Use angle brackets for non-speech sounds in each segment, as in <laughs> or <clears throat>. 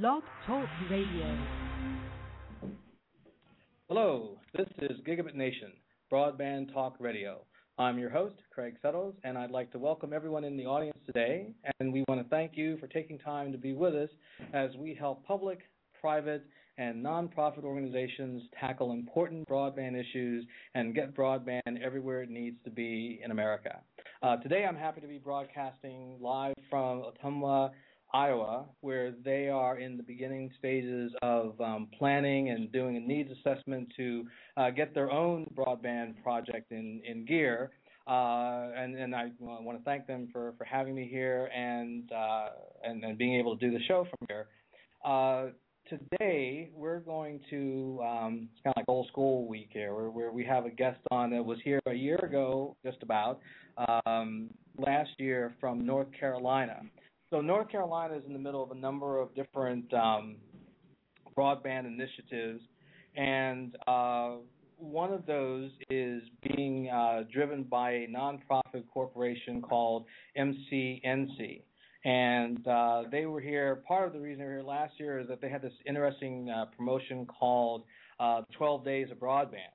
Blog Talk Radio. Hello, this is Gigabit Nation, Broadband Talk Radio. I'm your host, Craig Settles, and I'd like to welcome everyone in the audience today. And we want to thank you for taking time to be with us as we help public, private, and nonprofit organizations tackle important broadband issues and get broadband everywhere it needs to be in America. Uh, today, I'm happy to be broadcasting live from Ottumwa, Iowa, where they are in the beginning stages of um, planning and doing a needs assessment to uh, get their own broadband project in, in gear. Uh, and, and I want to thank them for, for having me here and, uh, and, and being able to do the show from here. Uh, today we're going to um, it's kind of like old school week here where, where we have a guest on that was here a year ago just about um, last year from north carolina so north carolina is in the middle of a number of different um, broadband initiatives and uh, one of those is being uh, driven by a nonprofit corporation called mcnc and uh, they were here. Part of the reason they were here last year is that they had this interesting uh, promotion called uh, 12 Days of Broadband,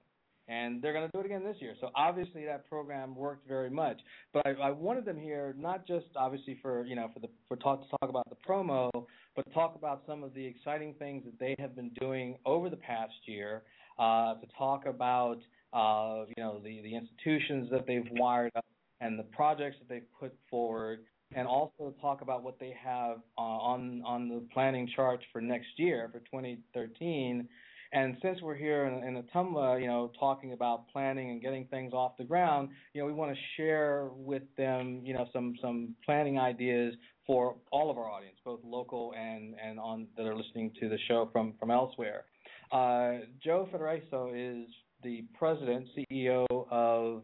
and they're going to do it again this year. So obviously that program worked very much. But I, I wanted them here not just obviously for you know for the for talk to talk about the promo, but talk about some of the exciting things that they have been doing over the past year. Uh, to talk about uh, you know the the institutions that they've wired up and the projects that they've put forward and also talk about what they have uh, on on the planning charts for next year for 2013. And since we're here in, in Ottumwa, you know, talking about planning and getting things off the ground, you know, we want to share with them, you know, some some planning ideas for all of our audience, both local and and on that are listening to the show from from elsewhere. Uh, Joe Freddoso is the president, CEO of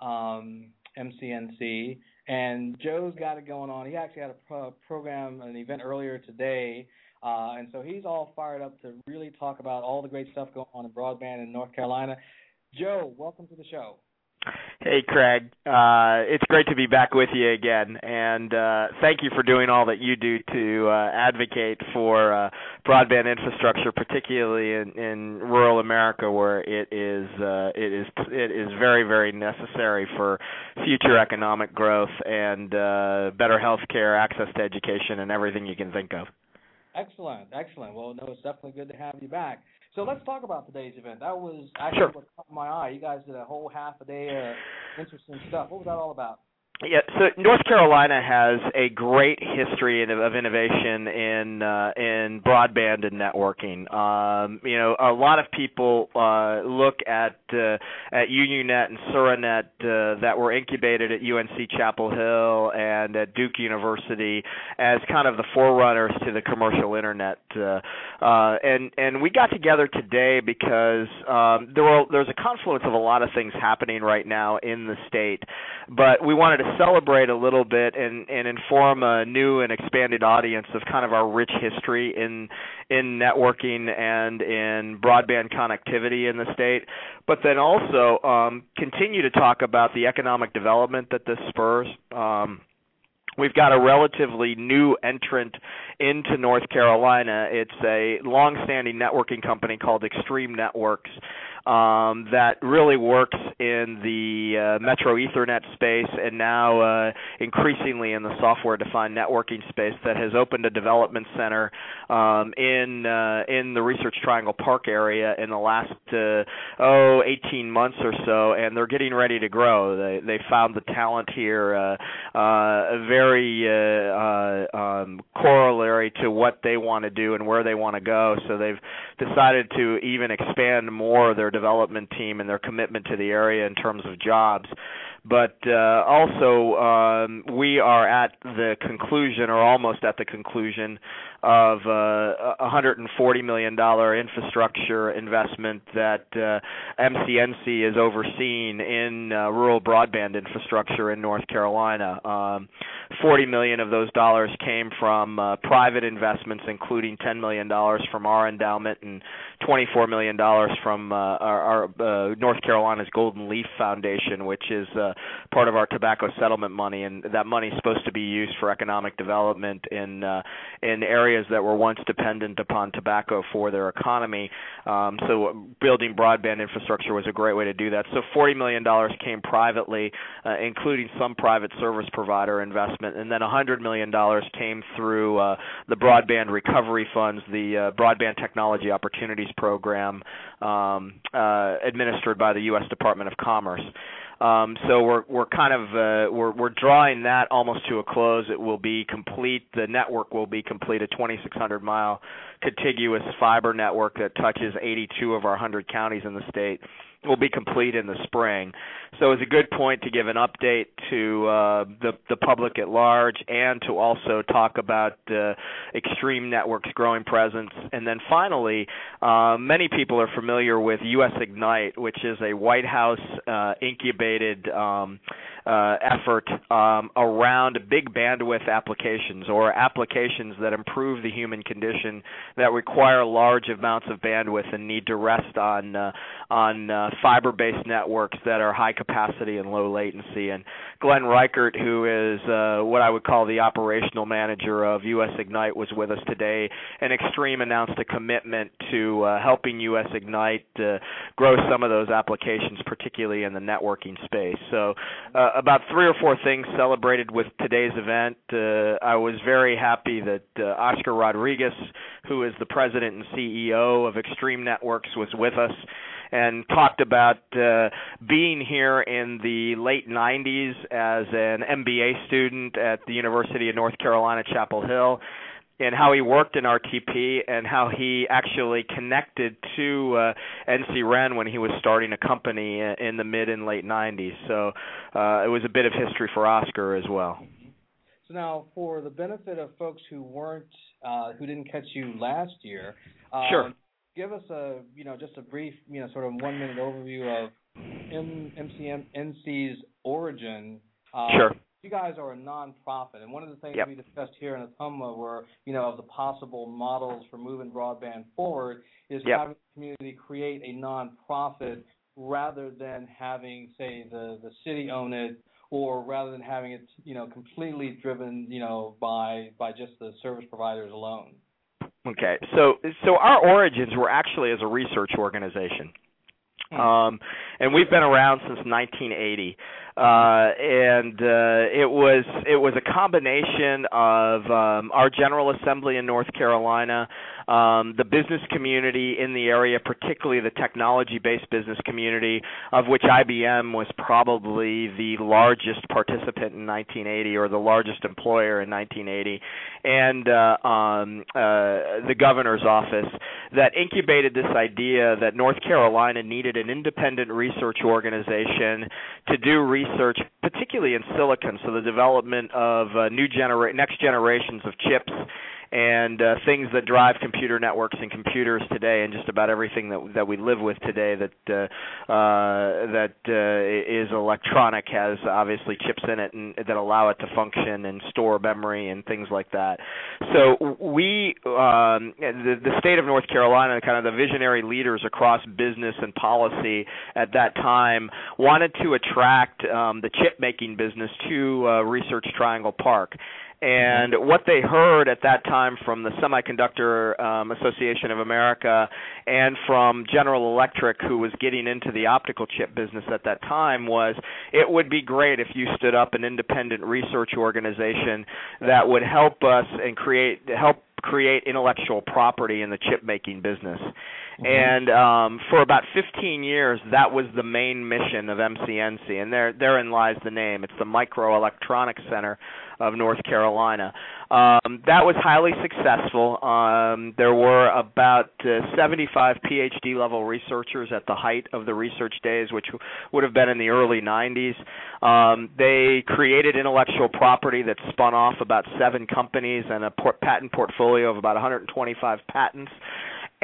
um, MCNC, and Joe's got it going on. He actually had a pro- program, an event earlier today, uh, and so he's all fired up to really talk about all the great stuff going on in broadband in North Carolina. Joe, welcome to the show. Hey, Craig. Uh, it's great to be back with you again, and uh, thank you for doing all that you do to uh, advocate for uh, broadband infrastructure, particularly in, in rural America, where it is uh, it is it is very very necessary for future economic growth and uh, better health care, access to education, and everything you can think of. Excellent, excellent. Well, no, it's definitely good to have you back. So let's talk about today's event. That was actually sure. what caught my eye. You guys did a whole half a day of interesting stuff. What was that all about? Yeah, so North Carolina has a great history of innovation in uh, in broadband and networking. Um, you know, a lot of people uh, look at uh, at UUNet and Suranet uh, that were incubated at UNC Chapel Hill and at Duke University as kind of the forerunners to the commercial internet. Uh, uh, and and we got together today because um, there were there's a confluence of a lot of things happening right now in the state, but we wanted to celebrate a little bit and, and inform a new and expanded audience of kind of our rich history in in networking and in broadband connectivity in the state, but then also um, continue to talk about the economic development that this spurs. Um, We've got a relatively new entrant into North Carolina. It's a long-standing networking company called Extreme Networks um, that really works in the uh, Metro Ethernet space and now uh, increasingly in the software-defined networking space that has opened a development center um, in uh, in the Research Triangle Park area in the last uh, oh 18 months or so, and they're getting ready to grow. They they found the talent here uh, uh, very uh, uh, um, corollary to what they want to do and where they want to go. So they've decided to even expand more their development team and their commitment to the area in terms of jobs. But uh, also, um, we are at the conclusion, or almost at the conclusion, of uh, a $140 million infrastructure investment that uh, MCNC is overseeing in uh, rural broadband infrastructure in North Carolina. Um, 40 million of those dollars came from private investments, including 10 million dollars from our endowment and 24 million dollars from our, North Carolina's Golden Leaf Foundation, which is part of our tobacco settlement money, and that money is supposed to be used for economic development in in areas that were once dependent upon tobacco for their economy. Um, so building broadband infrastructure was a great way to do that. So 40 million dollars came privately, uh, including some private service provider investment, and then 100 million dollars came through uh, the broadband recovery funds, the uh, broadband technology opportunities program um, uh, administered by the U.S. Department of Commerce. Um, so we're we're kind of uh, we're we're drawing that almost to a close. It will be complete. The network will be complete. A 2,600 mile contiguous fiber network that touches 82 of our 100 counties in the state will be complete in the spring. So it's a good point to give an update to uh, the the public at large, and to also talk about uh, Extreme Network's growing presence. And then finally, uh, many people are familiar with US Ignite, which is a White House uh, incubated. Um, uh, effort um, around big bandwidth applications or applications that improve the human condition that require large amounts of bandwidth and need to rest on uh, on uh, fiber-based networks that are high capacity and low latency. And Glenn Ricart, who is uh, what I would call the operational manager of US Ignite, was with us today. And Extreme announced a commitment to uh, helping US Ignite uh, grow some of those applications, particularly in the networking space. So uh, about three or four things celebrated with today's event. Uh, I was very happy that uh, Oscar Rodriguez, who is the president and CEO of Extreme Networks, was with us and talked about uh, being here in the late 90s as an MBA student at the University of North Carolina, Chapel Hill and how he worked in RTP and how he actually connected to uh, NCREN when he was starting a company in the mid and late 90s. So uh, it was a bit of history for Oscar as well. So now, for the benefit of folks who weren't, uh, who didn't catch you last year, um, sure. Give us a, you know, just a brief, you know, sort of one minute overview of M- MCM NC's origin. Um, sure you guys are a nonprofit, and one of the things yep. we discussed here in Ottumwa were, you know, of the possible models for moving broadband forward is yep. having the community create a nonprofit rather than having, say, the the city own it, or rather than having it, you know, completely driven, you know, by by just the service providers alone. Okay, so so our origins were actually as a research organization. Hmm. Um, and we've been around since 1980 uh, and uh, it was it was a combination of um, our General Assembly in North Carolina, um, the business community in the area, particularly the technology-based business community, of which IBM was probably the largest participant in 1980 or the largest employer in 1980, and uh, um, uh, the governor's office that incubated this idea that North Carolina needed an independent research organization to do research particularly in silicon, so the development of uh, new genera- next generations of chips and uh, things that drive computer networks and computers today, and just about everything that that we live with today that uh, uh, that uh, is electronic has obviously chips in it and that allow it to function and store memory and things like that. So we, um, the, the state of North Carolina, kind of the visionary leaders across business and policy at that time, wanted to attract um, the chip making business to uh, Research Triangle Park and what they heard at that time from the Semiconductor um, Association of America and from General Electric, who was getting into the optical chip business at that time, was it would be great if you stood up an independent research organization that would help us and create help create intellectual property in the chip making business. Mm-hmm. And um, for about 15 years, that was the main mission of MCNC, and there therein lies the name. It's the Microelectronics Center of North Carolina. Um, that was highly successful. Um, there were about uh, 75 PhD level researchers at the height of the research days, which would have been in the early 90s. Um, they created intellectual property that spun off about seven companies and a port- patent portfolio of about 125 patents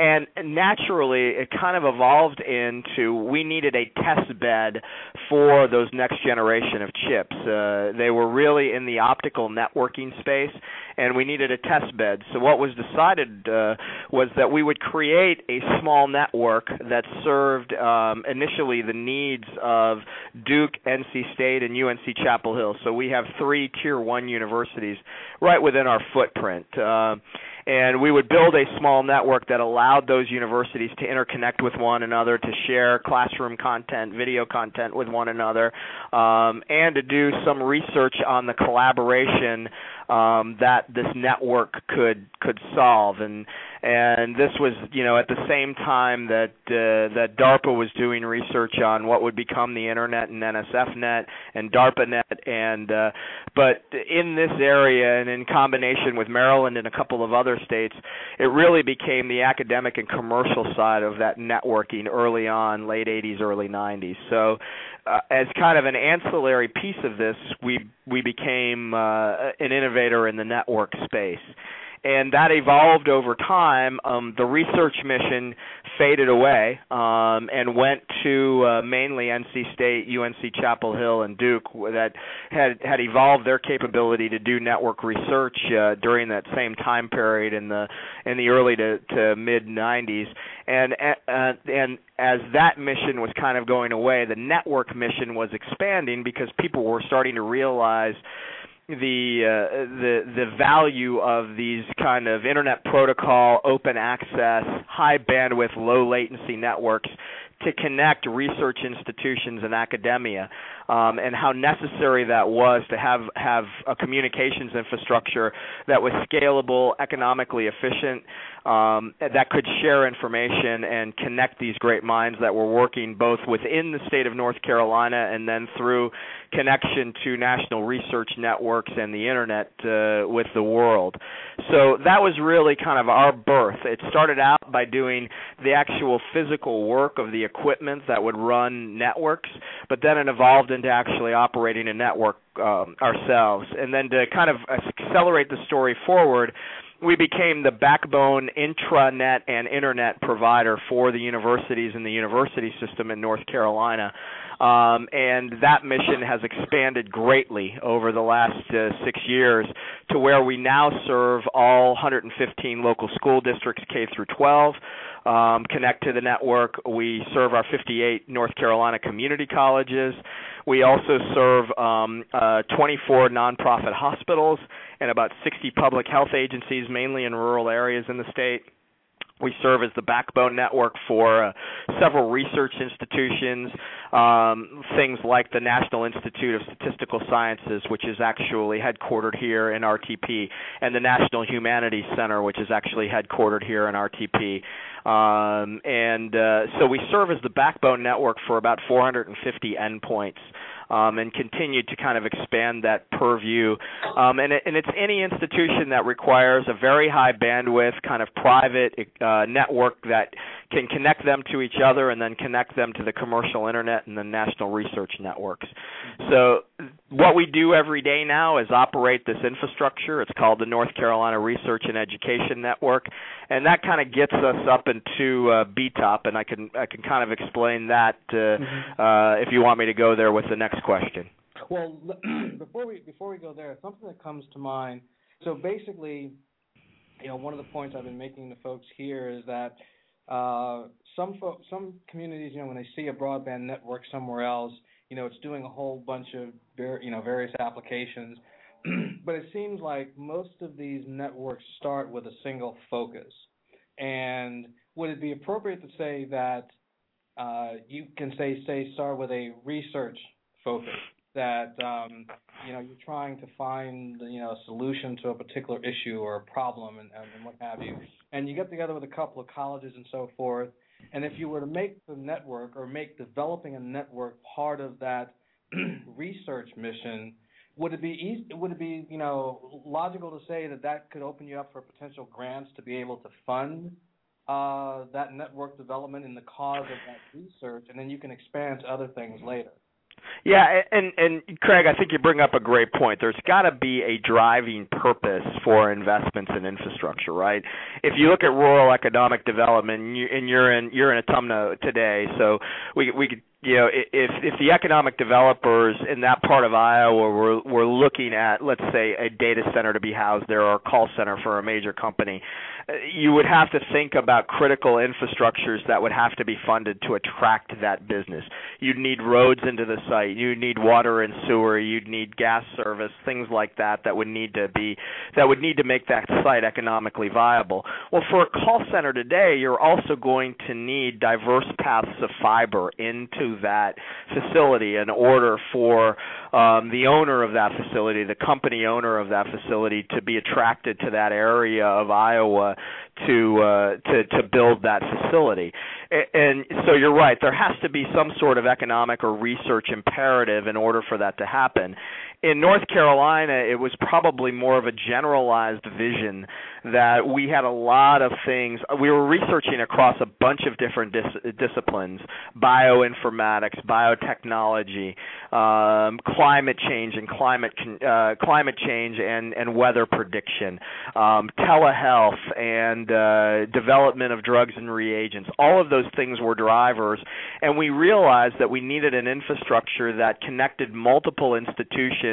and naturally it kind of evolved into we needed a test bed for those next generation of chips. Uh, they were really in the optical networking space, and we needed a test bed. So what was decided uh, was that we would create a small network that served um, initially the needs of Duke, NC State, and UNC Chapel Hill. So we have three tier one universities right within our footprint. Uh, and we would build a small network that allowed those universities to interconnect with one another, to share classroom content, video content with one another, um, and to do some research on the collaboration um, that this network could could solve. And and this was you know at the same time that uh, that DARPA was doing research on what would become the internet and NSFNet and DARPANet. And uh, but in this area and in combination with Maryland and a couple of other states it really became the academic and commercial side of that networking early on late 80s early 90s so uh, as kind of an ancillary piece of this we we became uh, an innovator in the network space and that evolved over time. Um, the research mission faded away um, and went to uh, mainly NC State, UNC Chapel Hill, and Duke that had had evolved their capability to do network research uh, during that same time period in the in the early to, to mid 90s. And uh, and as that mission was kind of going away, the network mission was expanding because people were starting to realize the uh, the the value of these kind of internet protocol open access high bandwidth low latency networks to connect research institutions and academia um, and how necessary that was to have have a communications infrastructure that was scalable economically efficient um, that could share information and connect these great minds that were working both within the state of North Carolina and then through connection to national research networks and the internet uh, with the world. So that was really kind of our birth. It started out by doing the actual physical work of the equipment that would run networks, but then it evolved into actually operating a network um, ourselves. And then to kind of accelerate the story forward, we became the backbone intranet and internet provider for the universities and the university system in North Carolina. Um, and that mission has expanded greatly over the last uh, six years to where we now serve all 115 local school districts K through 12. Um, connect to the network. We serve our 58 North Carolina community colleges. We also serve um, uh, 24 nonprofit hospitals and about 60 public health agencies, mainly in rural areas in the state. We serve as the backbone network for uh, several research institutions, um, things like the National Institute of Statistical Sciences, which is actually headquartered here in RTP, and the National Humanities Center, which is actually headquartered here in RTP. Um, and uh, so we serve as the backbone network for about 450 endpoints um, and continue to kind of expand that purview. Um, and, it, and it's any institution that requires a very high bandwidth kind of private uh, network that can connect them to each other and then connect them to the commercial internet and the national research networks. So what we do every day now is operate this infrastructure. It's called the North Carolina Research and Education Network, and that kind of gets us up into uh, BTOP, and I can I can kind of explain that uh, mm-hmm. uh, if you want me to go there with the next question. Well, <clears throat> before we before we go there, something that comes to mind. So basically, you know, one of the points I've been making to folks here is that uh, some fo- some communities, you know, when they see a broadband network somewhere else, you know, it's doing a whole bunch of you know various applications, <clears throat> but it seems like most of these networks start with a single focus. And would it be appropriate to say that uh, you can say say start with a research focus that um, you know you're trying to find you know a solution to a particular issue or a problem and, and what have you, and you get together with a couple of colleges and so forth. And if you were to make the network or make developing a network part of that <clears throat> research mission, would it be easy, would it be you know logical to say that that could open you up for potential grants to be able to fund uh, that network development in the cause of that research, and then you can expand to other things later? Yeah, and and Craig, I think you bring up a great point. There's got to be a driving purpose for investments in infrastructure, right? If you look at rural economic development, and, you, and you're in you're in Ottumwa today, so we we could you know, if if the economic developers in that part of Iowa were were looking at, let's say, a data center to be housed there or a call center for a major company, uh, you would have to think about critical infrastructures that would have to be funded to attract that business. You'd need roads into the site, you'd need water and sewer, you'd need gas service, things like that that would need to be that would need to make that site economically viable. Well, for a call center today, you're also going to need diverse paths of fiber into that facility in order for um, the owner of that facility, the company owner of that facility, to be attracted to that area of Iowa to uh, to to build that facility. And so you're right. There has to be some sort of economic or research imperative in order for that to happen in North Carolina, it was probably more of a generalized vision that we had a lot of things. We were researching across a bunch of different dis- disciplines: bioinformatics, biotechnology, um, climate change, and climate con- uh, climate change and and weather prediction, um, telehealth, and uh, development of drugs and reagents. All of those things were drivers, and we realized that we needed an infrastructure that connected multiple institutions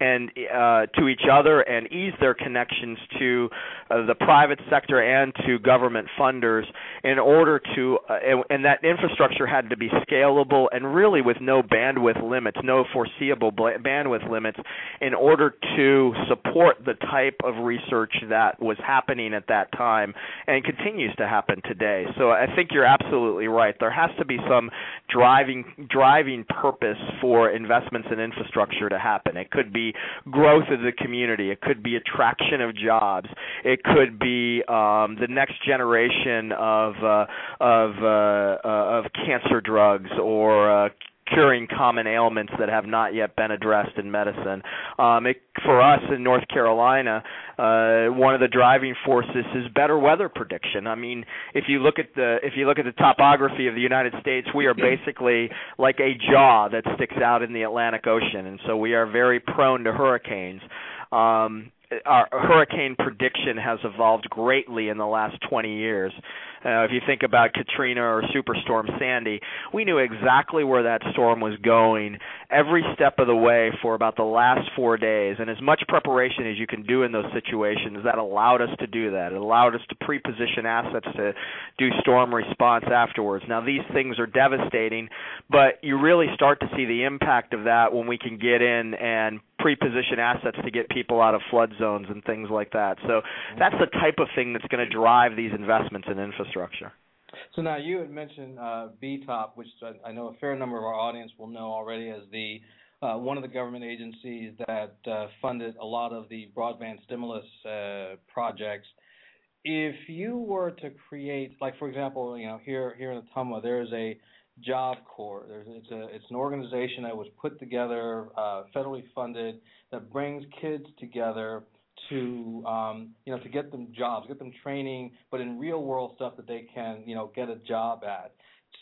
and uh, to each other and ease their connections to uh, the private sector and to government funders in order to uh, and, and that infrastructure had to be scalable and really with no bandwidth limits, no foreseeable bandwidth limits in order to support the type of research that was happening at that time and continues to happen today. So I think you're absolutely right. There has to be some driving driving purpose for investments in infrastructure to happen happen. It could be growth of the community. It could be attraction of jobs. It could be um, the next generation of uh, of uh, uh, of cancer drugs or uh, curing common ailments that have not yet been addressed in medicine. Um, it, for us in North Carolina, uh, one of the driving forces is better weather prediction. I mean, if you look at the if you look at the topography of the United States, we are basically like a jaw that sticks out in the Atlantic Ocean, and so we are very prone to hurricanes. Um, our hurricane prediction has evolved greatly in the last 20 years. Uh, if you think about Katrina or Superstorm Sandy, we knew exactly where that storm was going every step of the way for about the last four days. And as much preparation as you can do in those situations, that allowed us to do that. It allowed us to pre-position assets to do storm response afterwards. Now these things are devastating, but you really start to see the impact of that when we can get in and pre-position assets to get people out of flood zones and things like that. So that's the type of thing that's going to drive these investments in infrastructure. So now you had mentioned uh, BTOP, which I know a fair number of our audience will know already as the uh, one of the government agencies that uh, funded a lot of the broadband stimulus uh, projects. If you were to create, like for example, you know here here in Ottumwa, there is a Job Corps. There's, it's a it's an organization that was put together, uh, federally funded, that brings kids together to um, you know to get them jobs, get them training, but in real world stuff that they can you know get a job at.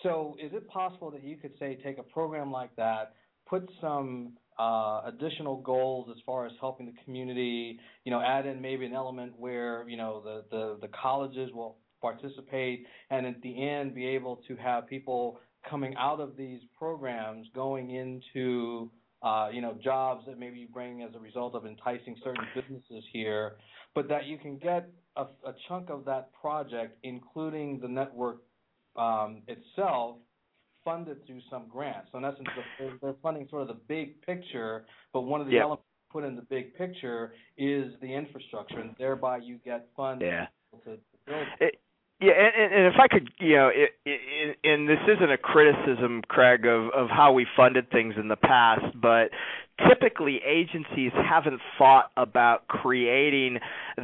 So is it possible that you could say take a program like that, put some uh, additional goals as far as helping the community, you know, add in maybe an element where you know the the, the colleges will participate, and at the end be able to have people coming out of these programs going into uh, you know jobs that maybe you bring as a result of enticing certain businesses here, but that you can get a, a chunk of that project, including the network um, itself, funded through some grants. So in essence, they're, they're funding sort of the big picture, but one of the elements put in the big picture is the infrastructure, and thereby you get funds yeah. to build. It, yeah, and, and if I could, you know, it, it, and this isn't a criticism, Craig, of of how we funded things in the past, but typically agencies haven't thought about creating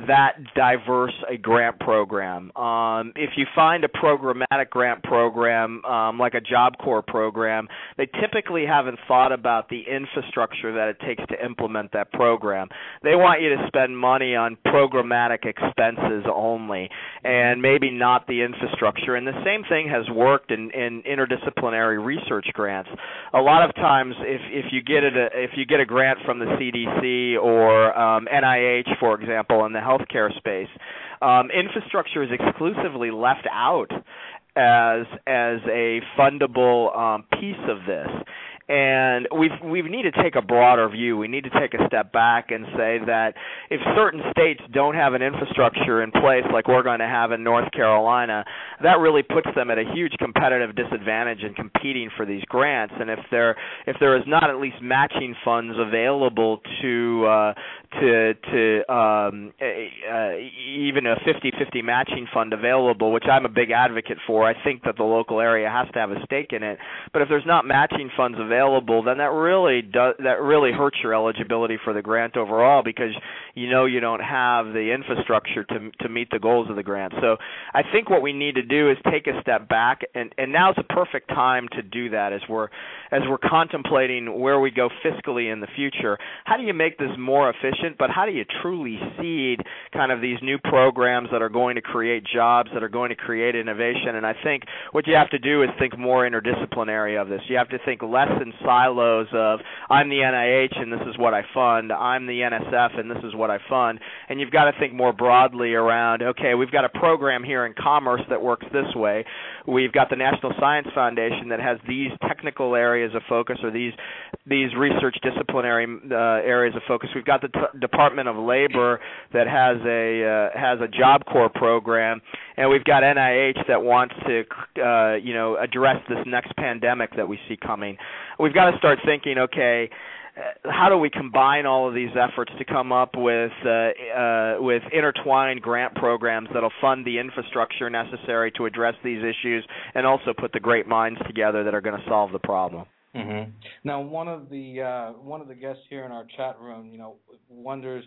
that diverse a grant program. Um, if you find a programmatic grant program um, like a Job Corps program, they typically haven't thought about the infrastructure that it takes to implement that program. They want you to spend money on programmatic expenses only, and maybe not the infrastructure. And the same thing has worked in, in interdisciplinary research grants. A lot of times, if if you get it, if you get a grant from the CDC or um, NIH, for example, in the healthcare space, um, infrastructure is exclusively left out as as a fundable um, piece of this and we've we need to take a broader view. We need to take a step back and say that if certain states don't have an infrastructure in place like we're going to have in North Carolina, that really puts them at a huge competitive disadvantage in competing for these grants. And if there if there is not at least matching funds available to uh, to to um, uh, even a 50-50 matching fund available, which I'm a big advocate for, I think that the local area has to have a stake in it. But if there's not matching funds available then that really does that really hurts your eligibility for the grant overall because you know you don't have the infrastructure to to meet the goals of the grant. So I think what we need to do is take a step back and and now's a perfect time to do that as we're as we're contemplating where we go fiscally in the future. How do you make this more efficient, but how do you truly seed kind of these new programs that are going to create jobs, that are going to create innovation? And I think what you have to do is think more interdisciplinary of this. You have to think less in silos of I'm the NIH and this is what I fund, I'm the NSF and this is what I fund, and you've got to think more broadly around okay, we've got a program here in commerce that works this way. We've got the National Science Foundation that has these technical areas of focus or these these research disciplinary uh, areas of focus. We've got the t- Department of Labor that has a uh, has a Job Corps program, and we've got NIH that wants to uh, you know address this next pandemic that we see coming we've got to start thinking, okay, how do we combine all of these efforts to come up with uh, uh, with intertwined grant programs that'll fund the infrastructure necessary to address these issues, and also put the great minds together that are going to solve the problem. Mm-hmm. Now, one of the uh, one of the guests here in our chat room, you know, wonders,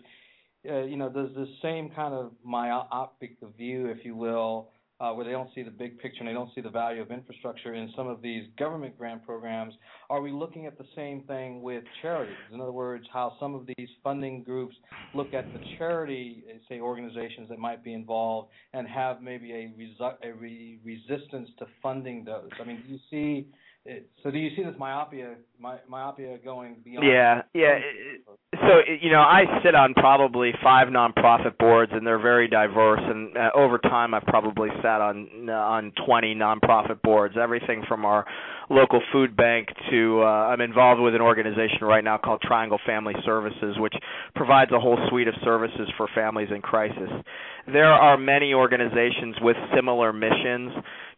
uh, you know, does the same kind of myopic view, if you will, uh, where they don't see the big picture and they don't see the value of infrastructure in some of these government grant programs, are we looking at the same thing with charities? In other words, how some of these funding groups look at the charity, say, organizations that might be involved and have maybe a, resu- a re- resistance to funding those? I mean, do you see so do you see this myopia my, myopia going beyond yeah yeah so you know i sit on probably five nonprofit boards and they're very diverse and uh, over time i've probably sat on on 20 nonprofit boards everything from our local food bank to uh, i'm involved with an organization right now called triangle family services which provides a whole suite of services for families in crisis. There are many organizations with similar missions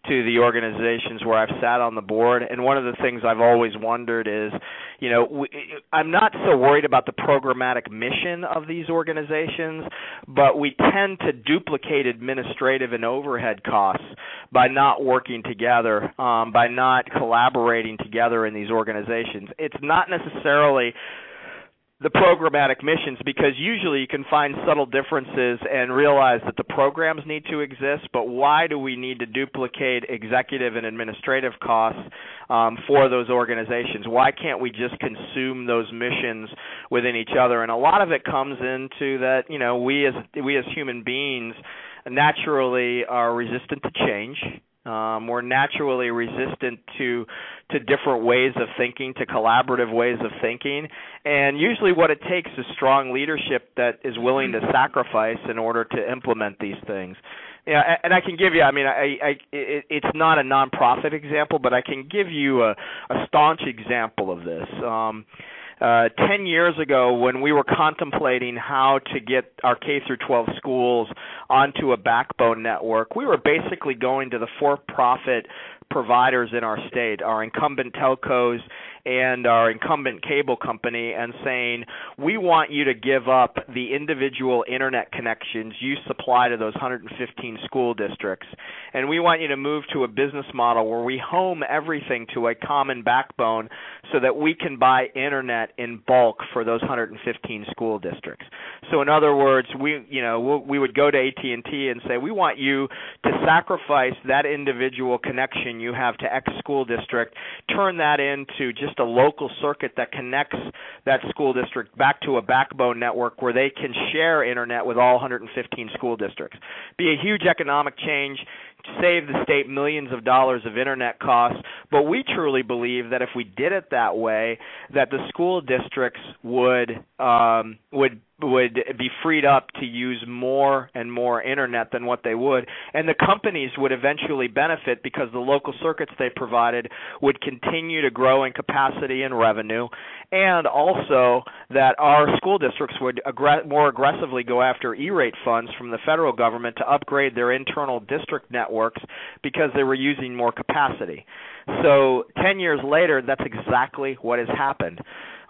to the organizations where I've sat on the board and one of the things I've always wondered is you know we, I'm not so worried about the programmatic mission of these organizations but we tend to duplicate administrative and overhead costs by not working together um, by not collaborating together in these organizations. It's not necessarily the programmatic missions because usually you can find subtle differences and realize that the programs need to exist, but why do we need to duplicate executive and administrative costs um, for those organizations? Why can't we just consume those missions within each other? And a lot of it comes into that you know we as we as human beings naturally are resistant to change um, we're naturally resistant to to different ways of thinking, to collaborative ways of thinking, and usually what it takes is strong leadership that is willing to sacrifice in order to implement these things. Yeah, and I can give you. I mean, I, I it, it's not a nonprofit example, but I can give you a, a staunch example of this. Um, uh, 10 years ago when we were contemplating how to get our K through 12 schools onto a backbone network, we were basically going to the for-profit providers in our state, our incumbent telcos and our incumbent cable company and saying, we want you to give up the individual internet connections you supply to those 115 school districts. And we want you to move to a business model where we home everything to a common backbone so that we can buy internet in bulk for those 115 school districts. So in other words, we you know we would go to AT&T and say we want you to sacrifice that individual connection you have to X school district, turn that into just a local circuit that connects that school district back to a backbone network where they can share internet with all 115 school districts. Be a huge economic change save the state millions of dollars of internet costs but we truly believe that if we did it that way that the school districts would um would would be freed up to use more and more internet than what they would. And the companies would eventually benefit because the local circuits they provided would continue to grow in capacity and revenue. And also that our school districts would more aggressively go after E-rate funds from the federal government to upgrade their internal district networks because they were using more capacity. So 10 years later that's exactly what has happened.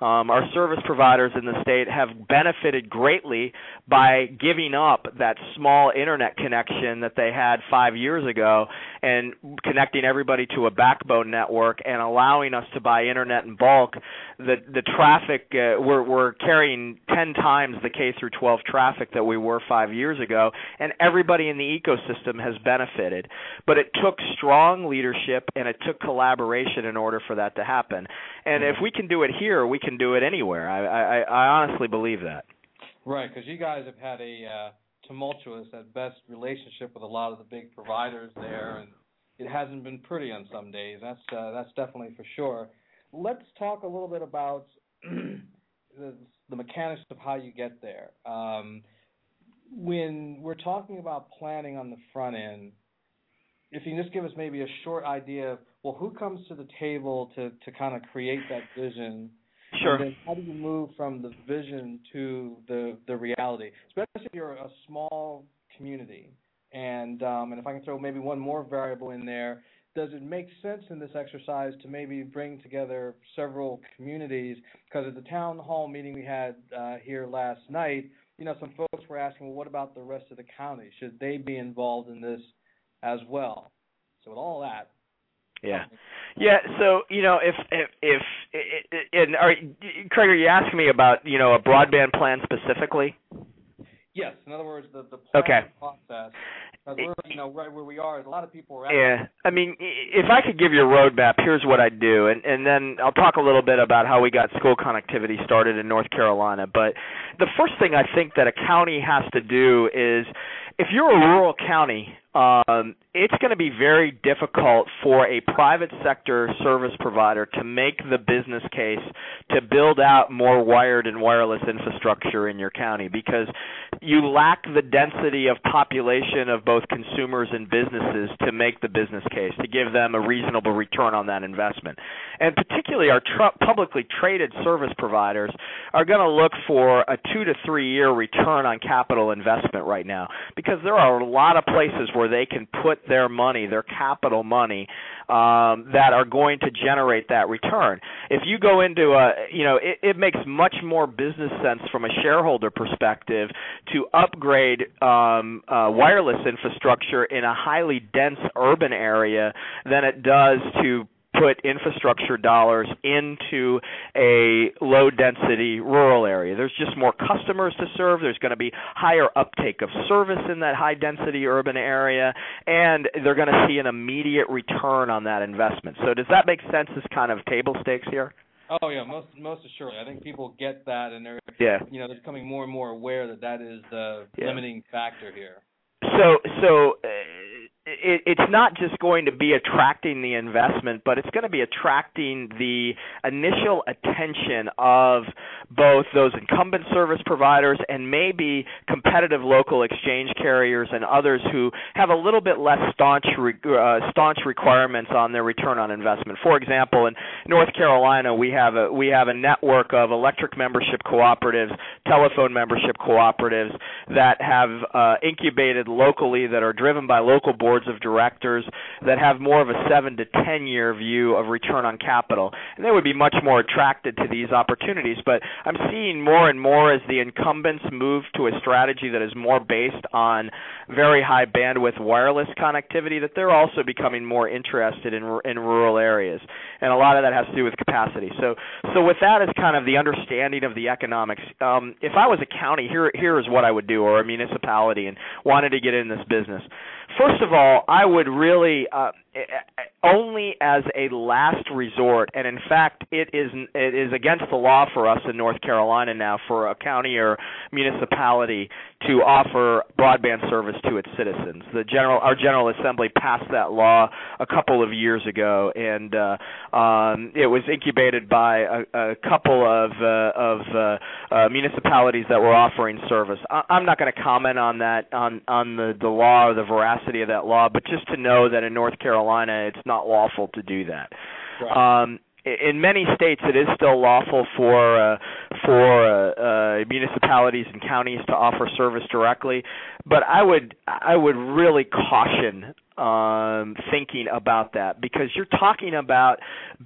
Um, our service providers in the state have benefited greatly by giving up that small internet connection that they had five years ago and connecting everybody to a backbone network and allowing us to buy internet in bulk. The the traffic uh, we're we're carrying ten times the K through 12 traffic that we were five years ago, and everybody in the ecosystem has benefited. But it took strong leadership and it took collaboration in order for that to happen. And if we can do it here, we can do it anywhere. I I, I honestly believe that. Right, because you guys have had a uh, tumultuous at best relationship with a lot of the big providers there, and it hasn't been pretty on some days. That's uh, that's definitely for sure. Let's talk a little bit about <clears throat> the, the mechanics of how you get there. Um, when we're talking about planning on the front end, if you can just give us maybe a short idea of well, who comes to the table to to kind of create that vision? Sure. And then how do you move from the vision to the the reality, especially if you're a small community? And um, and if I can throw maybe one more variable in there, does it make sense in this exercise to maybe bring together several communities? Because at the town hall meeting we had uh, here last night, you know, some folks were asking, well, what about the rest of the county? Should they be involved in this as well? So with all that, yeah, yeah. So you know, if if if and are Craig, are you asking me about you know a broadband plan specifically? Yes. In other words, the the plan okay. process. We're, you know, right where we are, a lot of people are. At yeah, I mean, if I could give you a roadmap, here's what I'd do, and and then I'll talk a little bit about how we got school connectivity started in North Carolina. But the first thing I think that a county has to do is, if you're a rural county, um, it's going to be very difficult for a private sector service provider to make the business case to build out more wired and wireless infrastructure in your county because you lack the density of population of both consumers and businesses to make the business case to give them a reasonable return on that investment. And particularly our tr- publicly traded service providers are going to look for a 2 to 3 year return on capital investment right now because there are a lot of places where they can put their money, their capital money, um, that are going to generate that return. If you go into a, you know, it, it makes much more business sense from a shareholder perspective to upgrade um, uh, wireless infrastructure in a highly dense urban area than it does to put infrastructure dollars into a low density rural area. There's just more customers to serve. There's going to be higher uptake of service in that high density urban area and they're going to see an immediate return on that investment. So does that make sense as kind of table stakes here? Oh yeah, most most assuredly. I think people get that, and they're yeah. you know they're becoming more and more aware that that is the yeah. limiting factor here. So so. Uh, it, it's not just going to be attracting the investment, but it's going to be attracting the initial attention of both those incumbent service providers and maybe competitive local exchange carriers and others who have a little bit less staunch uh, staunch requirements on their return on investment. For example, in North Carolina, we have a we have a network of electric membership cooperatives, telephone membership cooperatives that have uh, incubated locally that are driven by local boards of directors that have more of a seven to ten year view of return on capital, and they would be much more attracted to these opportunities. But I'm seeing more and more as the incumbents move to a strategy that is more based on very high bandwidth wireless connectivity that they're also becoming more interested in in rural areas, and a lot of that has to do with capacity. So so with that as kind of the understanding of the economics, um, if I was a county, here here is what I would do, or a municipality, and wanted to get in this business. First of all, I would really uh, only as a last resort, and in fact, it is it is against the law for us in North Carolina now for a county or municipality to offer broadband service to its citizens. The general our General Assembly passed that law a couple of years ago, and uh, um, it was incubated by a, a couple of uh, of uh, uh, municipalities that were offering service. I, I'm not going to comment on that on on the the law or the veracity of that law, but just to know that in North Carolina, it's not lawful to do that. Right. Um, in many states it is still lawful for uh, for uh, uh, municipalities and counties to offer service directly, but I would I would really caution um, thinking about that because you're talking about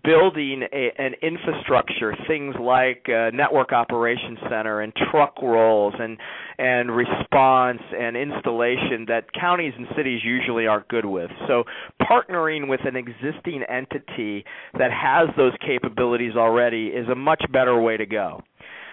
building a, an infrastructure, things like uh, network operations center and truck rolls and and response and installation that counties and cities usually aren't good with. So partnering with an existing entity that has those capabilities already is a much better way to go.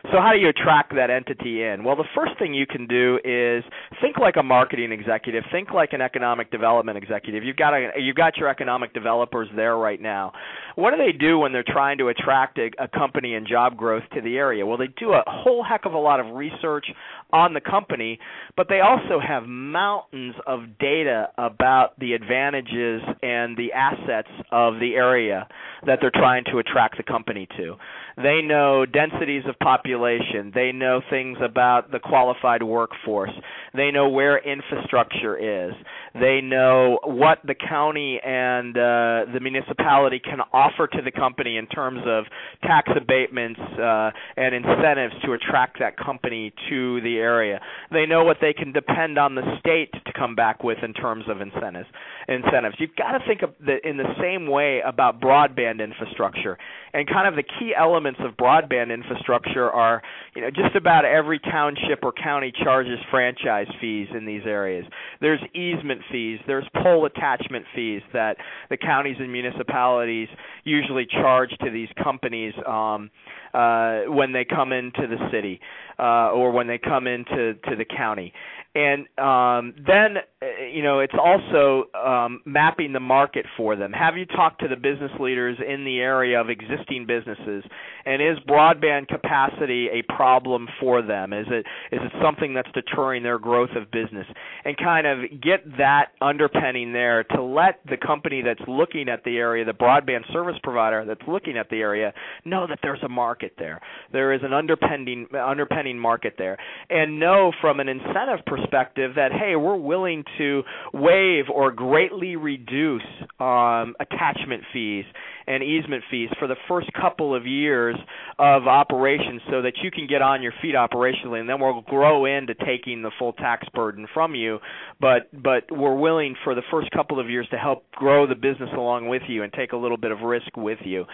So how do you attract that entity in? Well, the first thing you can do is think like a marketing executive, think like an economic development executive. You've got a, you've got your economic developers there right now. What do they do when they're trying to attract a, a company and job growth to the area? Well, they do a whole heck of a lot of research on the company, but they also have mountains of data about the advantages and the assets of the area that they're trying to attract the company to. They know densities of population. They know things about the qualified workforce. They know where infrastructure is. They know what the county and uh, the municipality can offer to the company in terms of tax abatements uh, and incentives to attract that company to the area. They know what they can depend on the state to come back with in terms of incentives. Incentives. You've got to think of the, in the same way about broadband infrastructure, and kind of the key elements of broadband infrastructure are, you know, just about every township or county charges franchise fees in these areas. There's easement fees, there's pole attachment fees that the counties and municipalities usually charge to these companies um, uh, when they come into the city uh, or when they come into to the county and um, then uh, you know it's also um, mapping the market for them. Have you talked to the business leaders in the area of existing businesses, and is broadband capacity a problem for them? Is it is it something that's deterring their growth of business? And kind of get that underpinning there to let the company that's looking at the area, the broadband service provider that's looking at the area, know that there's a market there. There is an underpinning underpinning market there, and know from an incentive perspective perspective that hey, we're willing to waive or greatly reduce um, attachment fees and easement fees for the first couple of years of operations so that you can get on your feet operationally and then we'll grow into taking the full tax burden from you. But but we're willing for the first couple of years to help grow the business along with you and take a little bit of risk with you.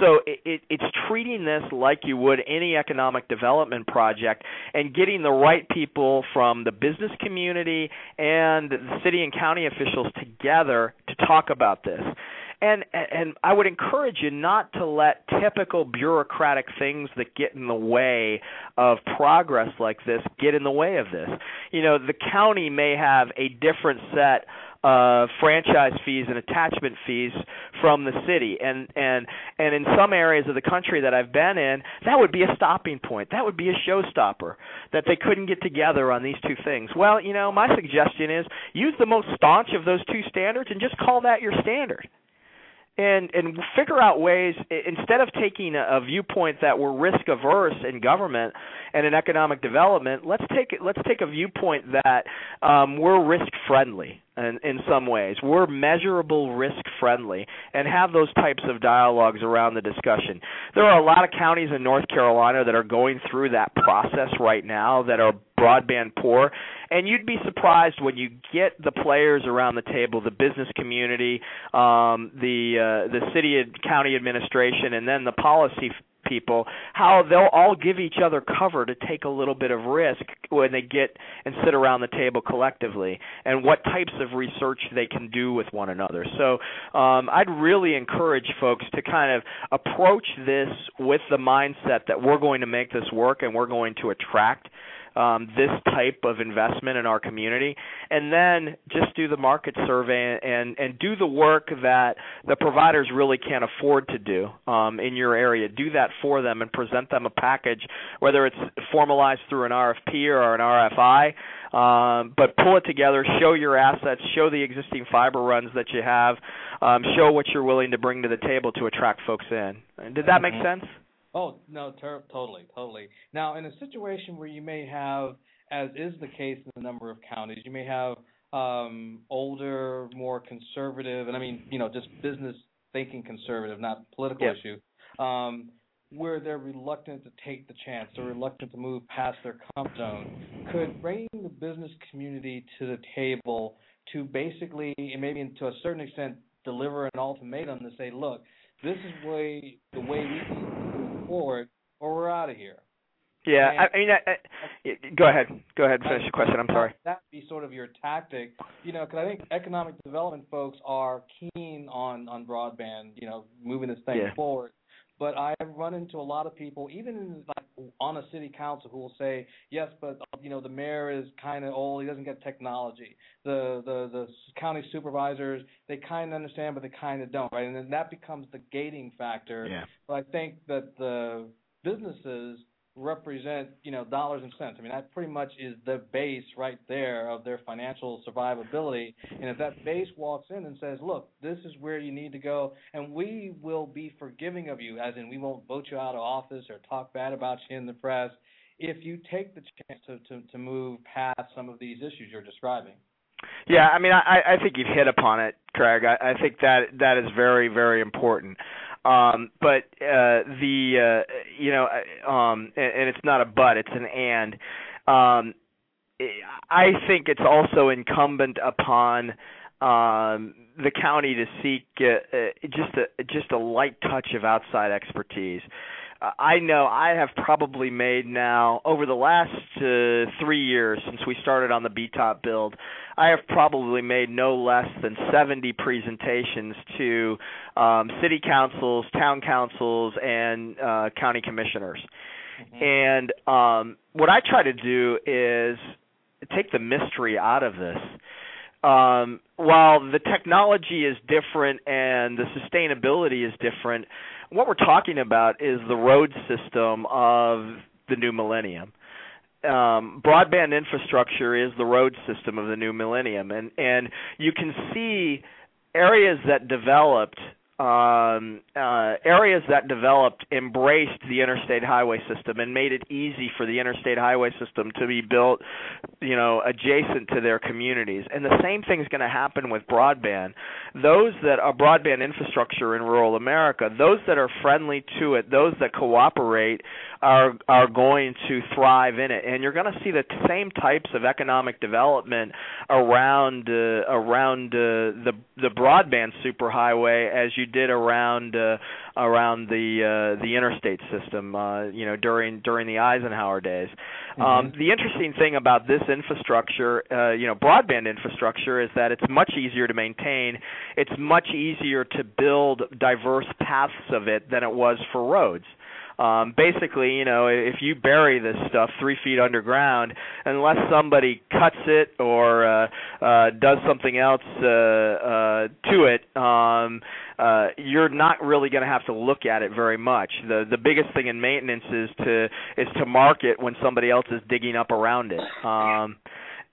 So it, it, it's treating this like you would any economic development project and getting the right people from the business community and the city and county officials together to talk about this and and I would encourage you not to let typical bureaucratic things that get in the way of progress like this get in the way of this. You know, the county may have a different set uh franchise fees and attachment fees from the city. And and and in some areas of the country that I've been in that would be a stopping point. That would be a showstopper that they couldn't get together on these two things. Well you know my suggestion is use the most staunch of those two standards and just call that your standard. And and figure out ways instead of taking a, a viewpoint that we're risk averse in government and in economic development let's take let's take a viewpoint that um, we're risk friendly in, in some ways. We're measurable risk friendly and have those types of dialogues around the discussion. There are a lot of counties in North Carolina that are going through that process right now that are broadband poor and you'd be surprised when you get the players around the table the business community um the uh the city and county administration and then the policy people how they'll all give each other cover to take a little bit of risk when they get and sit around the table collectively and what types of research they can do with one another. So um, i'd really encourage folks to kind of approach this with the mindset that we're going to make this work and we're going to attract um, this type of investment in our community, and then just do the market survey and and do the work that the providers really can't afford to do um, in your area. Do that for them and present them a package, whether it's formalized through an RFP or an RFI. Um, but pull it together, show your assets, show the existing fiber runs that you have, um, show what you're willing to bring to the table to attract folks in. Did that make mm-hmm. sense? Oh no, ter- totally, totally. Now, in a situation where you may have, as is the case in a number of counties, you may have um, older, more conservative, and I mean, you know, just business thinking conservative, not political yep. issue, um, where they're reluctant to take the chance, they're reluctant to move past their comfort zone. Could bringing the business community to the table to basically, and maybe to a certain extent, deliver an ultimatum to say, look, this is way the way we forward, or we're out of here. Yeah, and, I mean, I, I, go ahead. Go ahead. And finish your question. I'm sorry. That be sort of your tactic, you know, because I think economic development folks are keen on on broadband, you know, moving this thing yeah. forward. But I've run into a lot of people, even in, like on a city council, who will say, "Yes, but you know the mayor is kind of old; he doesn't get technology." The the the county supervisors they kind of understand, but they kind of don't, right? And then that becomes the gating factor. Yeah. But I think that the businesses represent you know dollars and cents. I mean that pretty much is the base right there of their financial survivability. And if that base walks in and says, "Look, this is where you need to go, and we will be forgiving of you," as in we won't vote you out of office or talk bad about you in the press, if you take the chance to to, to move past some of these issues you're describing. Yeah, I mean, I, I think you've hit upon it, Craig. I, I think that that is very, very important. Um, but uh, the uh, you know, uh, um, and, and it's not a but, it's an and. Um, I think it's also incumbent upon um, the county to seek uh, uh, just a just a light touch of outside expertise. I know I have probably made now over the last uh, three years since we started on the BTOP build, I have probably made no less than 70 presentations to um, city councils, town councils, and uh, county commissioners. Mm-hmm. And um, what I try to do is take the mystery out of this. Um, while the technology is different and the sustainability is different, what we're talking about is the road system of the new millennium. Um, broadband infrastructure is the road system of the new millennium, and and you can see areas that developed um, uh, areas that developed embraced the interstate highway system and made it easy for the interstate highway system to be built, you know, adjacent to their communities. And the same thing is going to happen with broadband. Those that are broadband infrastructure in rural America, those that are friendly to it, those that cooperate, are are going to thrive in it. And you're going to see the same types of economic development around uh, around uh, the the broadband superhighway as you did around uh, around the uh, the interstate system, uh, you know, during during the Eisenhower days. Mm-hmm. Um, the interesting thing about this infrastructure, uh, you know, broadband infrastructure, is that it's much easier to maintain. It's much easier to build diverse paths of it than it was for roads um, basically, you know, if you bury this stuff three feet underground, unless somebody cuts it or uh, uh, does something else uh, uh, to it, um, uh, you're not really going to have to look at it very much. The the biggest thing in maintenance is to is to mark it when somebody else is digging up around it. Um,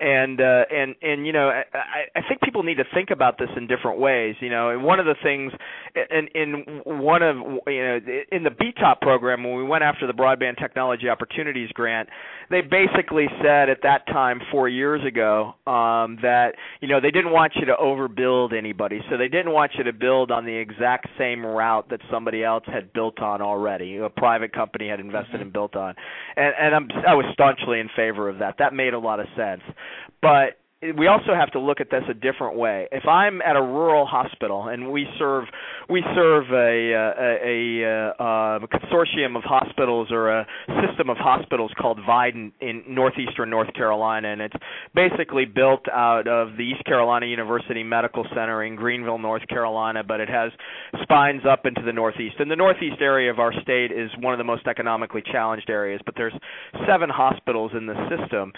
and uh, and and you know, I, I think people need to think about this in different ways. You know, and one of the things, in in one of you know, in the BTOP program when we went after the Broadband Technology Opportunities Grant, they basically said at that time four years ago um, that you know they didn't want you to overbuild anybody, so they didn't want you to build on the exact same route that somebody else had built on already, a private company had invested mm-hmm. and built on, and and I'm I was staunchly in favor of that. That made a lot of sense, but we also have to look at this a different way. If I'm at a rural hospital and we serve we serve a uh, a, a, a, a consortium of hospitals or a system of hospitals called Vidant in northeastern North Carolina, and it's basically built out of the East Carolina University Medical Center in Greenville, North Carolina, but it has spines up into the northeast. And the northeast area of our state is one of the most economically challenged areas, but there's seven hospitals in the system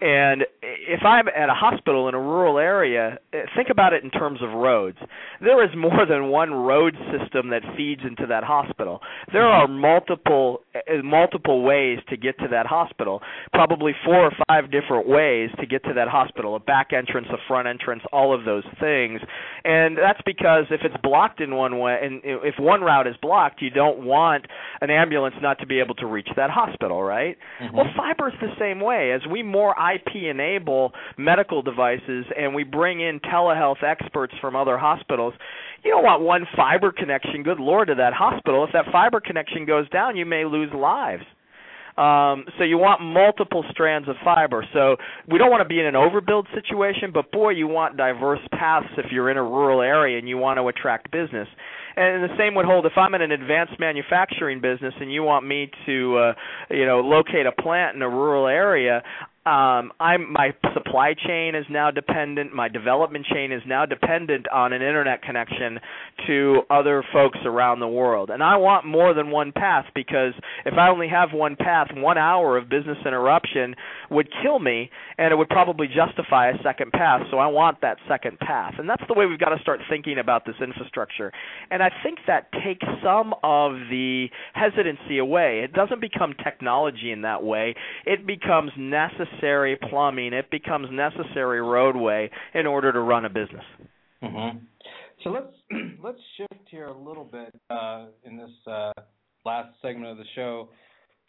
and if I'm at a hospital in a rural area, eh, think about it in terms of roads. There is more than one road system that feeds into that hospital. There are multiple eh, multiple ways to get to that hospital. Probably four or five different ways to get to that hospital. A back entrance, a front entrance, all of those things. And that's because if it's blocked in one way and if one route is blocked, you don't want an ambulance not to be able to reach that hospital, right? Mm-hmm. Well, fiber is the same way. As we more IP enable medical devices and we bring in telehealth experts from other hospitals, you don't want one fiber connection, good lord, to that hospital. If that fiber connection goes down, you may lose lives. Um, so you want multiple strands of fiber. So we don't want to be in an overbuild situation, but boy, you want diverse paths if you're in a rural area and you want to attract business. And the same would hold if I'm in an advanced manufacturing business and you want me to, uh, you know, locate a plant in a rural area um, I'm my supply chain is now dependent. My development chain is now dependent on an internet connection to other folks around the world. And I want more than one path because if I only have one path, one hour of business interruption would kill me, and it would probably justify a second path. So I want that second path, and that's the way we've got to start thinking about this infrastructure. And I think that takes some of the hesitancy away. It doesn't become technology in that way. It becomes necessary necessary plumbing, it becomes necessary roadway in order to run a business. Mm-hmm. So let's <clears throat> let's shift here a little bit uh, in this uh, last segment of the show.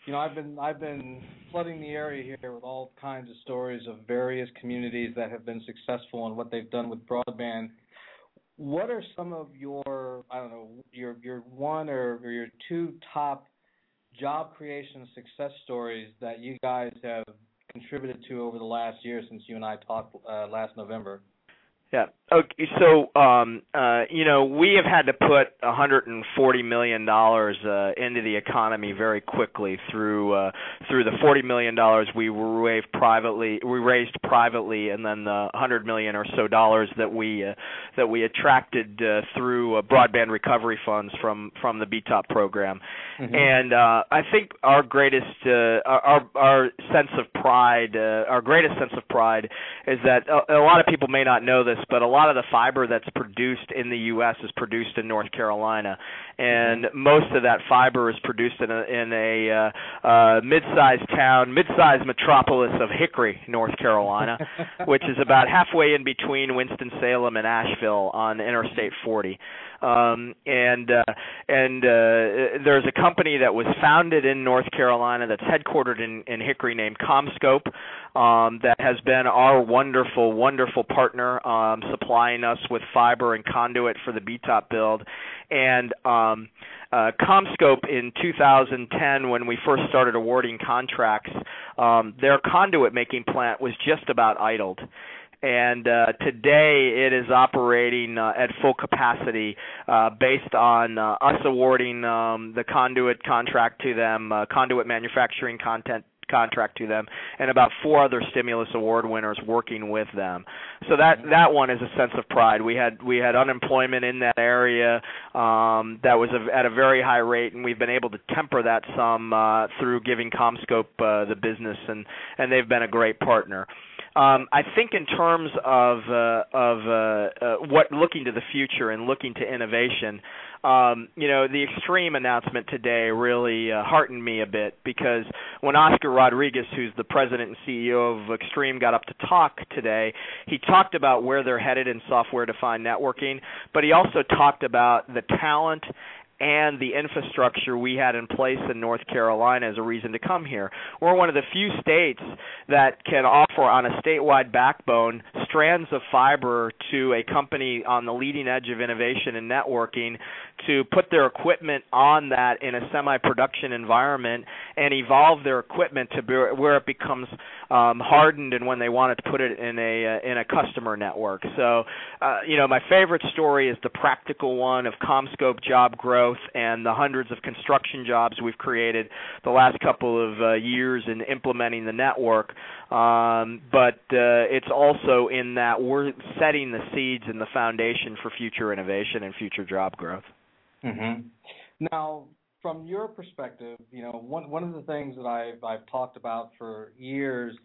You know, I've been I've been flooding the area here with all kinds of stories of various communities that have been successful and what they've done with broadband. What are some of your I don't know your your one or, or your two top job creation success stories that you guys have contributed to over the last year since you and I talked uh, last November? Yeah. Okay. So, um, uh, you know, we have had to put 140 million dollars uh, into the economy very quickly through uh, through the 40 million dollars we raised privately, we raised privately, and then the 100 million or so dollars that we uh, that we attracted uh, through uh, broadband recovery funds from from the BTOP program. Mm-hmm. And uh, I think our greatest uh, our our sense of pride, uh, our greatest sense of pride, is that a, a lot of people may not know this but a lot of the fiber that's produced in the U.S. is produced in North Carolina, and most of that fiber is produced in a, in a uh, uh, mid-sized town, mid-sized metropolis of Hickory, North Carolina, <laughs> which is about halfway in between Winston Salem and Asheville on Interstate 40 um, and uh, and uh, there's a company that was founded in North Carolina that's headquartered in, in Hickory named CommScope um, that has been our wonderful, wonderful partner, um, supplying us with fiber and conduit for the BTOP build. And um, uh, CommScope in 2010, when we first started awarding contracts, um, their conduit making plant was just about idled and uh, today it is operating uh, at full capacity uh, based on uh, us awarding um, the conduit contract to them, uh, conduit manufacturing content contract to them and about four other stimulus award winners working with them. So that that one is a sense of pride. We had we had unemployment in that area um that was a, at a very high rate and we've been able to temper that some uh through giving CommScope uh, the business and and they've been a great partner. Um, I think in terms of uh, of uh, uh, what looking to the future and looking to innovation, um, you know, the Extreme announcement today really uh, heartened me a bit because when Oscar Rodriguez, who's the president and CEO of Extreme, got up to talk today, he talked about where they're headed in software-defined networking, but he also talked about the talent and the infrastructure we had in place in North Carolina as a reason to come here. We're one of the few states that can offer on a statewide backbone strands of fiber to a company on the leading edge of innovation and networking to put their equipment on that in a semi-production environment and evolve their equipment to be, where it becomes um, hardened and when they wanted to put it in a uh, in a customer network. So, uh, you know, my favorite story is the practical one of CommScope job growth and the hundreds of construction jobs we've created the last couple of uh, years in implementing the network. Um, but uh, it's also in that we're setting the seeds and the foundation for future innovation and future job growth. Mm-hmm. Now, from your perspective, you know, one one of the things that I've I've talked about for years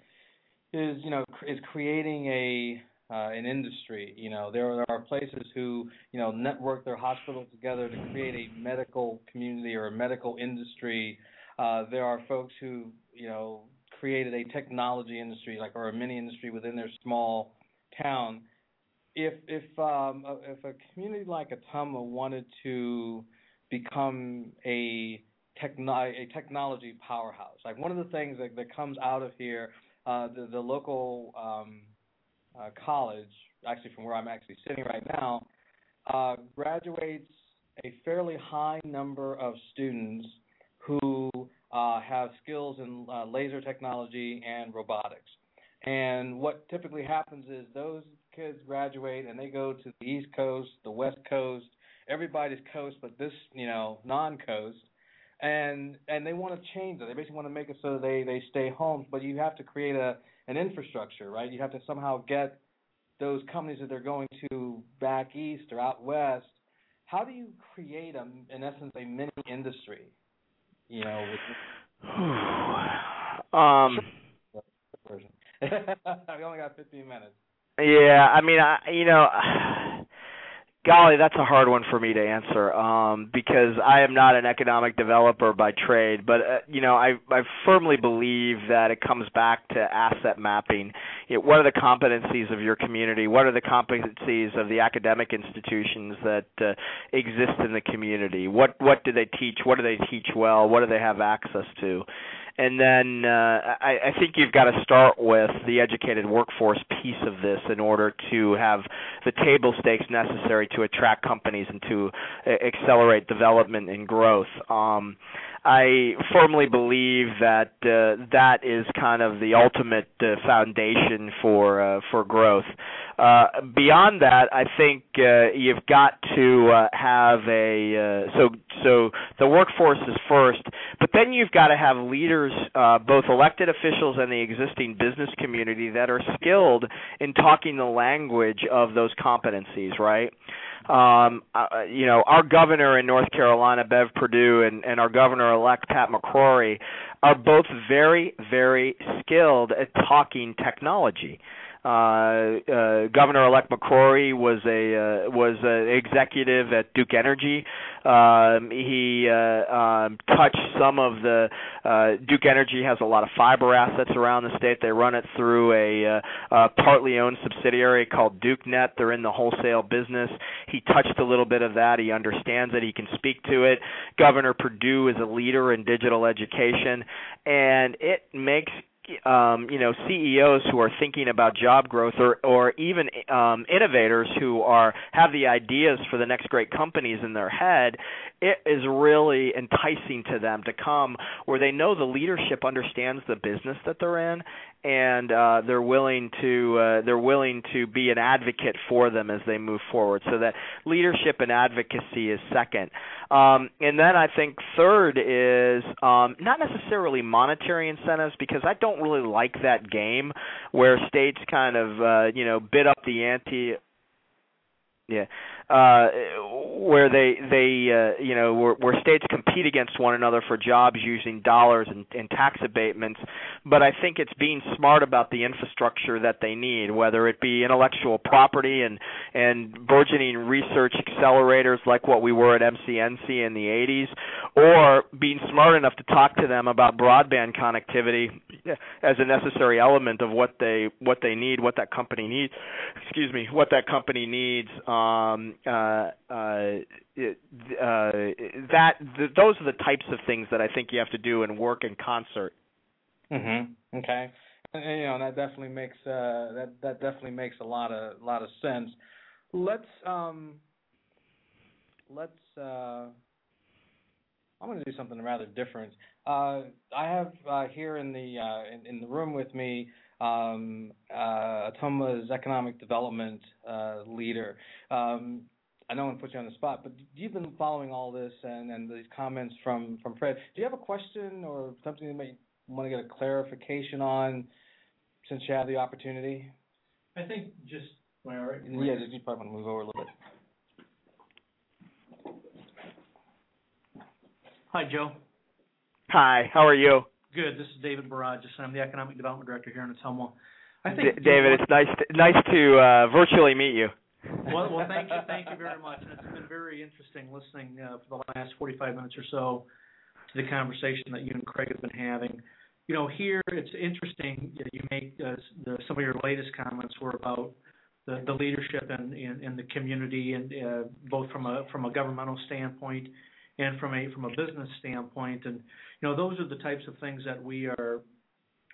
is you know is creating a uh, an industry. You know, there are places who you know network their hospitals together to create a medical community or a medical industry. Uh, there are folks who you know created a technology industry, like or a mini industry within their small town. If if um, if a community like Ottumwa wanted to become a techno- a technology powerhouse, like one of the things that, that comes out of here, uh, the the local um, uh, college, actually from where I'm actually sitting right now, uh, graduates a fairly high number of students who uh, have skills in uh, laser technology and robotics. And what typically happens is those kids graduate and they go to the East Coast, the West Coast, everybody's coast, but this, you know, non-coast, and and they want to change it. They basically want to make it so they they stay home, but you have to create a an infrastructure, right? You have to somehow get those companies that they're going to back east or out west. How do you create a, in essence, a mini industry? You know, with <sighs> um. <laughs> we only got 15 minutes. Yeah, I mean, I you know, <sighs> golly, that's a hard one for me to answer um because I am not an economic developer by trade, but uh, you know, I I firmly believe that it comes back to asset mapping. You know, what are the competencies of your community? What are the competencies of the academic institutions that uh, exist in the community? What what do they teach? What do they teach well? What do they have access to? and then uh, I, I think you've got to start with the educated workforce piece of this in order to have the table stakes necessary to attract companies and to uh, accelerate development and growth. Um, I firmly believe that uh, that is kind of the ultimate uh, foundation for uh, for growth. Uh, beyond that, I think uh, you've got to uh, have a uh, so so the workforce is first, but then you've got to have leaders, uh, both elected officials and the existing business community, that are skilled in talking the language of those competencies, right? um, you know, our governor in North Carolina, Bev Perdue, and, and our governor-elect Pat McCrory are both very, very skilled at talking technology. Uh, uh, Governor-elect McCrory was a uh, was an executive at Duke Energy. Um, he uh, um, touched some of the Duke Energy has a lot of fiber assets around the state. They run it through a, a partly owned subsidiary called DukeNet. They're in the wholesale business. He touched a little bit of that. He understands it. He can speak to it. Governor Perdue is a leader in digital education, and it makes um, you know CEOs who are thinking about job growth, or or even um, innovators who are have the ideas for the next great companies in their head, it is really enticing to them to come where they know the leadership understands the business that they're in and uh, they're willing to uh, they're willing to be an advocate for them as they move forward. So that leadership and advocacy is second, um, and then I think third is um, not necessarily monetary incentives because I don't really like that game where states kind of uh, you know bid up the ante. Yeah, uh, where they they uh, you know where, where states compete against one another for jobs using dollars and, and tax abatements, but I think it's being smart about the infrastructure that they need, whether it be intellectual property and and burgeoning research accelerators like what we were at MCNC in the 80s, or being smart enough to talk to them about broadband connectivity as a necessary element of what they what they need, what that company needs. Excuse me, what that company needs. Um, uh, uh, uh, that th- those are the types of things that I think you have to do and work in concert. Mhm. Okay. And, you know that definitely makes uh, that that definitely makes a lot of lot of sense. Let's um, let's uh, I'm going to do something rather different. Uh, I have uh, here in the uh, in, in, the room with me um, uh, Ottumwa's economic development uh, leader. Um, I don't want to put you on the spot, but you've been following all this and, and these comments from, from Fred. Do you have a question or something you might want to get a clarification on since you have the opportunity? I think just, my I all right? Yeah, you probably want to move over a little bit. Hi, Joe. Hi, how are you? Good. This is David Barajas. And I'm the Economic Development Director here in Ottumwa. I think D- David, it's nice to, nice to uh, virtually meet you. well, well, thank you, thank you very much. And it's been very interesting listening uh, for the last 45 minutes or so to the conversation that you and Craig have been having. You know, here it's interesting. You make uh, the, some of your latest comments were about the, the leadership in, in, in the community, and uh, both from a from a governmental standpoint and from a from a business standpoint. And you know, those are the types of things that we are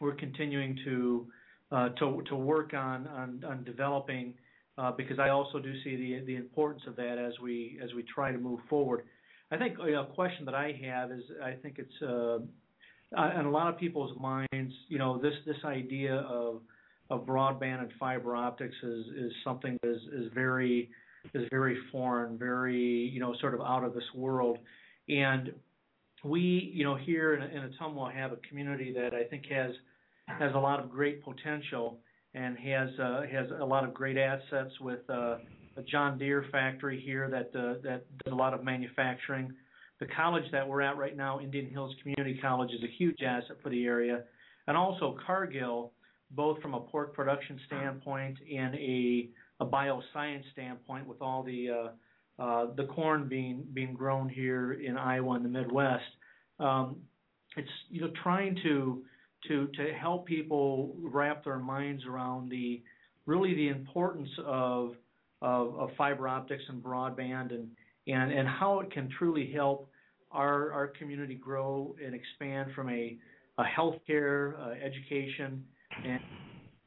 we're continuing to uh, to to work on on, on developing uh, because I also do see the the importance of that as we as we try to move forward. I think you know, a question that I have is I think it's uh, in a lot of people's minds, you know, this this idea of of broadband and fiber optics is is something that is is very is very foreign, very you know sort of out of this world, and we you know here in, in Ottumwa have a community that I think has has a lot of great potential and has uh, has a lot of great assets with uh, a John Deere factory here that uh, that does a lot of manufacturing. The college that we're at right now, Indian Hills Community College, is a huge asset for the area, and also Cargill, both from a pork production standpoint and a a bioscience standpoint with all the uh, uh, the corn being being grown here in Iowa and the Midwest. Um, it's you know trying to to to help people wrap their minds around the really the importance of of, of fiber optics and broadband and and and how it can truly help our our community grow and expand from a a healthcare, uh, education, and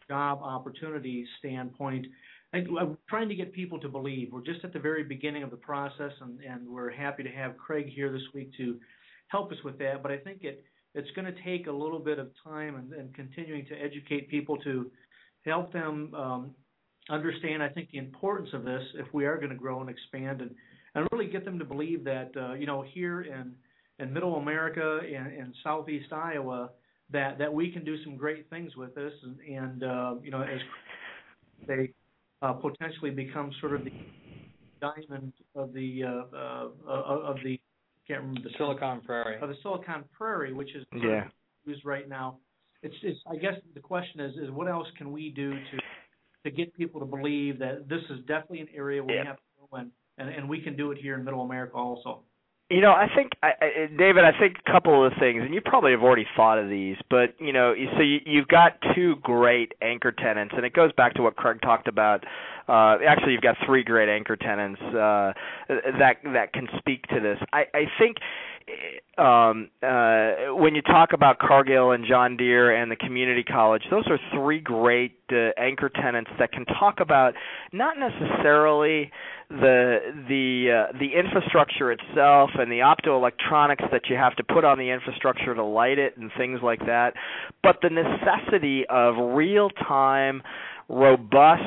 job opportunity standpoint I'm trying to get people to believe. We're just at the very beginning of the process, and, and we're happy to have Craig here this week to help us with that. But I think it it's going to take a little bit of time and, and continuing to educate people to help them um, understand. I think the importance of this if we are going to grow and expand, and and really get them to believe that uh, you know here in in Middle America and, and Southeast Iowa that that we can do some great things with this, and, and uh, you know as they uh, potentially become sort of the diamond of the uh, uh, of the can't remember the Silicon Prairie of the Silicon Prairie, which is yeah. used right now. It's, it's I guess the question is is what else can we do to to get people to believe that this is definitely an area where yeah. we have to go and, and and we can do it here in Middle America also. You know, I think, I, I, David, I think a couple of things, and you probably have already thought of these, but you know, so you, you've got two great anchor tenants, and it goes back to what Craig talked about. Uh, actually, you've got three great anchor tenants uh, that that can speak to this. I, I think um, uh, when you talk about Cargill and John Deere and the community college, those are three great uh, anchor tenants that can talk about not necessarily the the uh, the infrastructure itself and the optoelectronics that you have to put on the infrastructure to light it and things like that, but the necessity of real time, robust,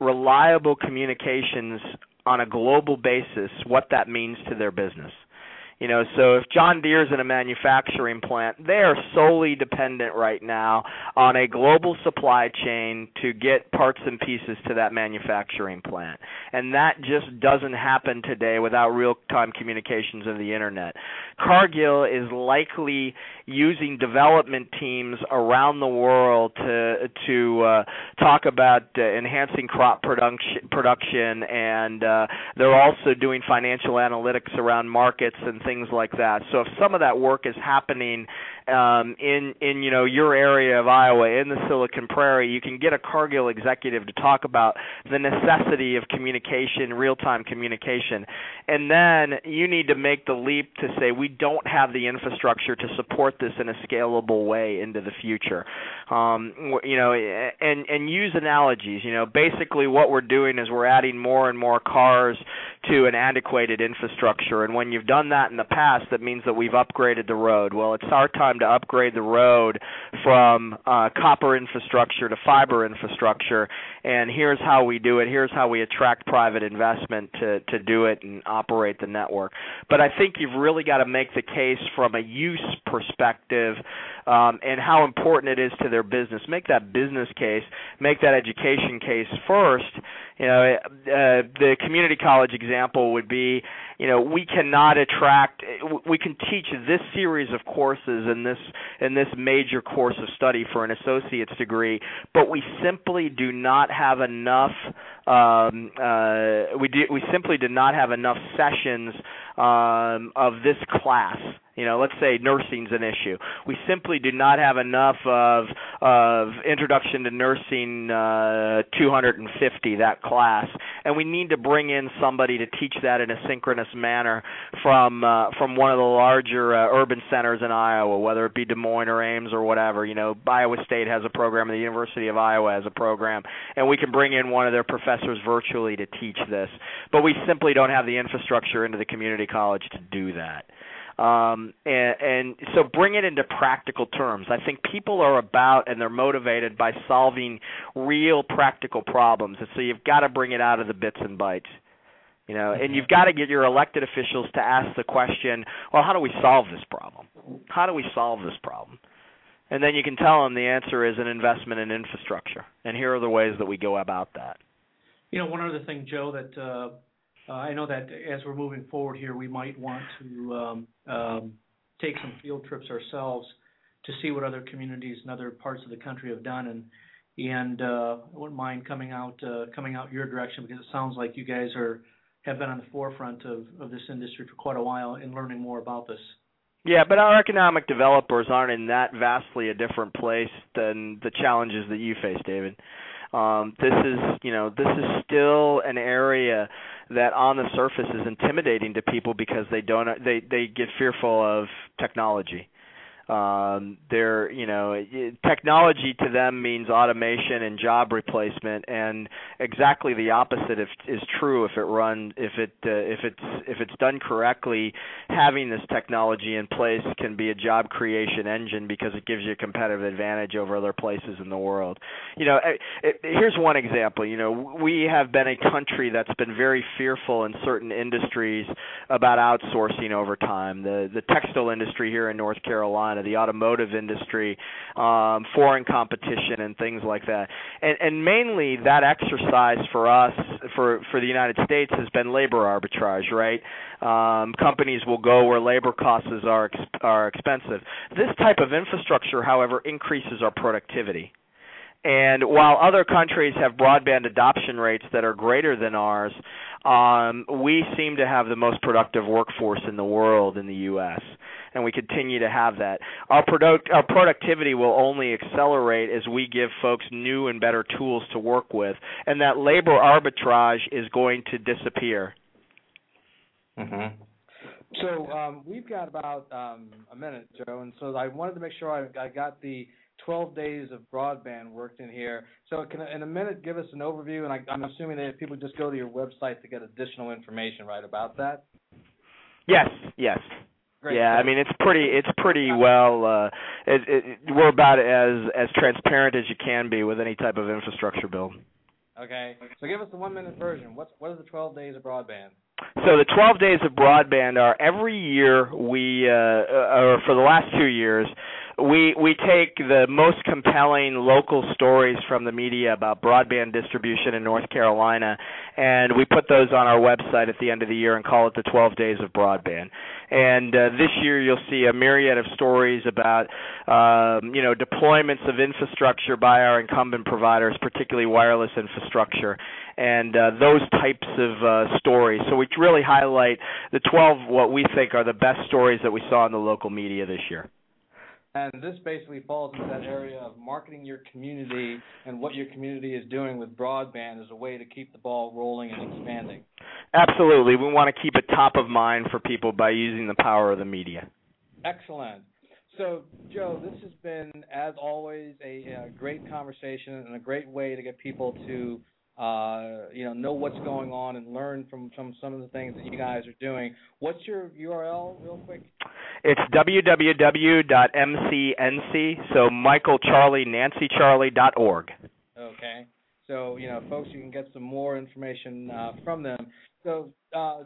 reliable communications on a global basis, what that means to their business You know, so if John Deere's in a manufacturing plant, they are solely dependent right now on a global supply chain to get parts and pieces to that manufacturing plant. And that just doesn't happen today without real-time communications of the internet. Cargill is likely using development teams around the world to to uh, talk about uh, enhancing crop production production and uh, they're also doing financial analytics around markets and things like that. So if some of that work is happening um, in in you know your area of Iowa in the Silicon Prairie, you can get a Cargill executive to talk about the necessity of communication, real-time communication, and then you need to make the leap to say we don't have the infrastructure to support this in a scalable way into the future. Um, you know, and and use analogies. You know, basically what we're doing is we're adding more and more cars to an antiquated infrastructure, and when you've done that in the past, that means that we've upgraded the road. Well, it's our time to upgrade the road from uh, copper infrastructure to fiber infrastructure, and here's how we do it. Here's how we attract private investment to to do it and operate the network. But I think you've really got to make the case from a use perspective um, and how important it is to their business. Make that business case, make that education case first. You know, uh, the community college example would be, you know, we cannot attract. We can teach this series of courses in this in this major course of study for an associate's degree, but we simply do not have enough. Um, uh, we do, we simply do not have enough sessions um, of this class you know, let's say nursing's an issue. We simply do not have enough of of introduction to nursing uh, 250 that class, and we need to bring in somebody to teach that in a synchronous manner from uh, from one of the larger uh, urban centers in Iowa, whether it be Des Moines or Ames or whatever. You know, Iowa State has a program, the University of Iowa has a program, and we can bring in one of their professors virtually to teach this. But we simply don't have the infrastructure into the community college to do that. Um, and, and so bring it into practical terms. I think people are about and they're motivated by solving real practical problems, and so you've got to bring it out of the bits and bytes. You know, and you've got to get your elected officials to ask the question, well, how do we solve this problem? How do we solve this problem? And then you can tell them the answer is an investment in infrastructure. And here are the ways that we go about that. You know, one other thing, Joe, that uh, uh, I know that as we're moving forward here, we might want to um, um, take some field trips ourselves to see what other communities and other parts of the country have done, and and uh, I wouldn't mind coming out uh, coming out your direction because it sounds like you guys are have been on the forefront of, of this industry for quite a while and learning more about this. Yeah, but our economic developers aren't in that vastly a different place than the challenges that you face, David. Um, this is, you know, this is still an area that on the surface is intimidating to people because they don't they they get fearful of technology um, they're you know technology to them means automation and job replacement, and exactly the opposite if, is true if it run if it uh, if it's if it's done correctly. Having this technology in place can be a job creation engine because it gives you a competitive advantage over other places in the world. You know, it, it, here's one example. You know, we have been a country that's been very fearful in certain industries about outsourcing over time. The the textile industry here in North Carolina the automotive industry, um, foreign competition, and things like that. And, and mainly that exercise for us, for for the United States, has been labor arbitrage. Right? Um, companies will go where labor costs are ex- are expensive. This type of infrastructure, however, increases our productivity. And while other countries have broadband adoption rates that are greater than ours, um, we seem to have the most productive workforce in the world in the U.S and we continue to have that. Our product our productivity will only accelerate as we give folks new and better tools to work with, and that labor arbitrage is going to disappear. Mhm. So um, we've got about um, a minute, Joe, and so I wanted to make sure I, I got the 12 days of broadband worked in here. So can in a minute give us an overview, and I, I'm assuming that people just go to your website to get additional information, right, about that? Yes, yes. Great. Yeah, I mean it's pretty it's pretty well uh it, it, we're about as as transparent as you can be with any type of infrastructure build. Okay. So give us the 1 minute version. What's what is the 12 days of broadband? So the 12 days of broadband are every year we, uh, or for the last two years, we we take the most compelling local stories from the media about broadband distribution in North Carolina, and we put those on our website at the end of the year and call it the 12 Days of Broadband. And uh, this year you'll see a myriad of stories about um, you know deployments of infrastructure by our incumbent providers, particularly wireless infrastructure, and uh, those types of uh, stories. So we really highlight the 12 what we think are the best stories that we saw in the local media this year. And this basically falls into that area of marketing your community and what your community is doing with broadband as a way to keep the ball rolling and expanding. Absolutely. We want to keep it top of mind for people by using the power of the media. Excellent. So, Joe, this has been, as always, a, a great conversation and a great way to get people to uh, you know, know what's going on and learn from, from some of the things that you guys are doing. What's your URL, real quick? It's www.mcnc, so Michael Charlie Nancy Charlie dot org. Okay. So, you know, folks, you can get some more information uh, from them. So, uh,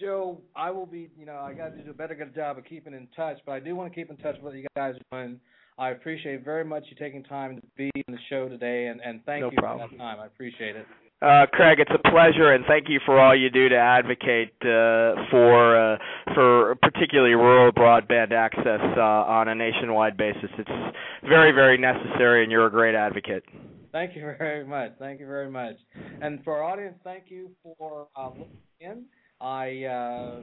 Joe, I will be, you know, I got to do a better good job of keeping in touch, but I do want to keep in touch with what you guys are doing I appreciate very much you taking time to be in the show today, and, and thank no you problem. for that time. I appreciate it. Uh, Craig, it's a pleasure, and thank you for all you do to advocate uh, for uh, for particularly rural broadband access uh, on a nationwide basis. It's very, very necessary, and you're a great advocate. Thank you <laughs> very much. Thank you very much. And for our audience, thank you for uh, listening in. I uh,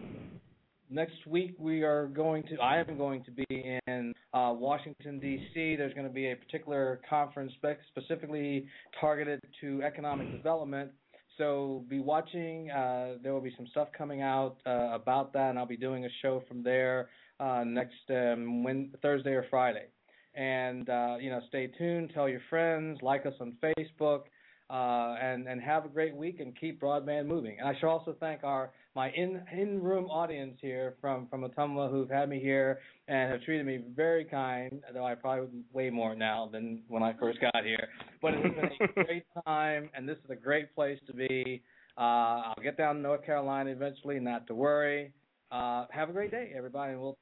next week we are going to I am going to be in uh, Washington D.C. There's going to be a particular conference specifically targeted to economic development. So be watching. Uh, there will be some stuff coming out uh, about that, and I'll be doing a show from there uh, next um, when, Thursday or Friday. And uh, you know, stay tuned. Tell your friends. Like us on Facebook uh, and and have a great week and keep broadband moving. And I should also thank our my in in room audience here from from Ottumwa who've had me here and have treated me very kind. Though I probably way more now than when I first got here. But it's been a <laughs> great time, and this is a great place to be. Uh, I'll get down to North Carolina eventually, not to worry. Uh, have a great day, everybody, and we'll